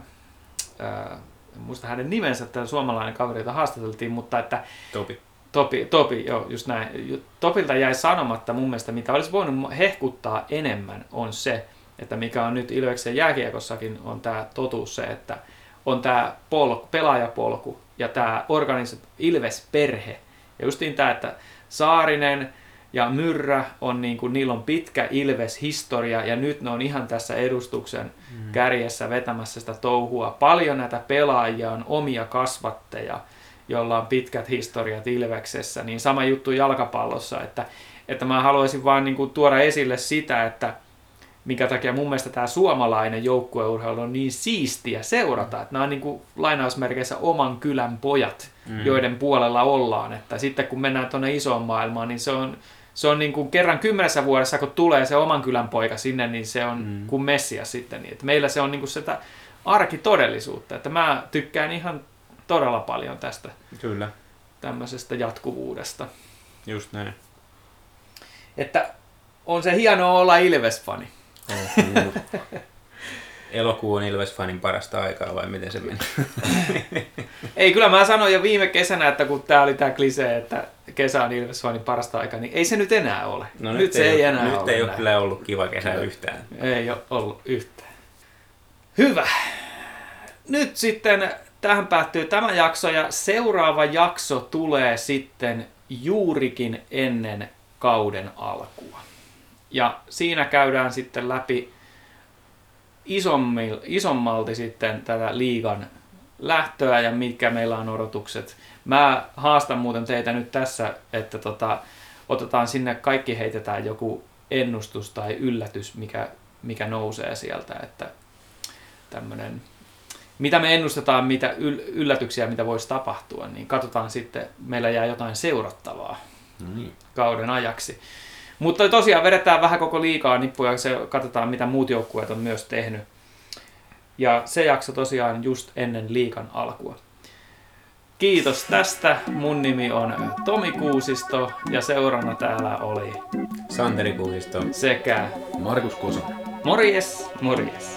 ää, muista hänen nimensä, tämä suomalainen kaveri, jota haastateltiin, mutta että Topi. Topi, Topi, joo, just näin. Topilta jäi sanomatta mun mielestä, mitä olisi voinut hehkuttaa enemmän, on se, että mikä on nyt Ilveksen jääkiekossakin, on tämä totuus se, että on tämä polku, pelaajapolku ja tämä organis Ilves-perhe. Ja justiin tämä, että Saarinen ja Myrrä on niin kuin, niillä on pitkä Ilves-historia ja nyt ne on ihan tässä edustuksen kärjessä vetämässä sitä touhua. Paljon näitä pelaajia on omia kasvatteja jolla on pitkät historiat Ilveksessä, niin sama juttu jalkapallossa, että, että mä haluaisin vaan niin kuin tuoda esille sitä, että minkä takia mun mielestä tämä suomalainen joukkueurheilu on niin siistiä seurata, että nämä on niin kuin lainausmerkeissä oman kylän pojat, mm. joiden puolella ollaan, että sitten kun mennään tuonne isoon maailmaan, niin se on, se on niin kuin kerran kymmenessä vuodessa, kun tulee se oman kylän poika sinne, niin se on mm. kuin messia sitten. Että meillä se on niin kuin sitä arkitodellisuutta, että mä tykkään ihan todella paljon tästä Kyllä. tämmöisestä jatkuvuudesta. Just näin. Että on se hienoa olla Ilves-fani. Oh, Elokuu on Ilves-fanin parasta aikaa vai miten se meni? ei, kyllä mä sanoin jo viime kesänä, että kun tää oli tää klisee, että kesä on Ilves-fanin parasta aikaa, niin ei se nyt enää ole. No nyt, nyt se ei, enää nyt ole. ei ole kyllä ollut kiva kesä yhtään. Ei ole ollut yhtään. Hyvä. Nyt sitten tähän päättyy tämä jakso ja seuraava jakso tulee sitten juurikin ennen kauden alkua. Ja siinä käydään sitten läpi isommalti sitten tätä liigan lähtöä ja mitkä meillä on odotukset. Mä haastan muuten teitä nyt tässä, että tota, otetaan sinne, kaikki heitetään joku ennustus tai yllätys, mikä, mikä nousee sieltä, että tämmönen, mitä me ennustetaan, mitä yllätyksiä, mitä voisi tapahtua, niin katsotaan sitten, meillä jää jotain seurattavaa niin. kauden ajaksi. Mutta tosiaan vedetään vähän koko liikaa nippuja ja se, katsotaan, mitä muut joukkueet on myös tehnyt. Ja se jakso tosiaan just ennen liikan alkua. Kiitos tästä. Mun nimi on Tomi Kuusisto ja seurana täällä oli Santeri Kuusisto sekä Markus Kosa. Morjes, morjes.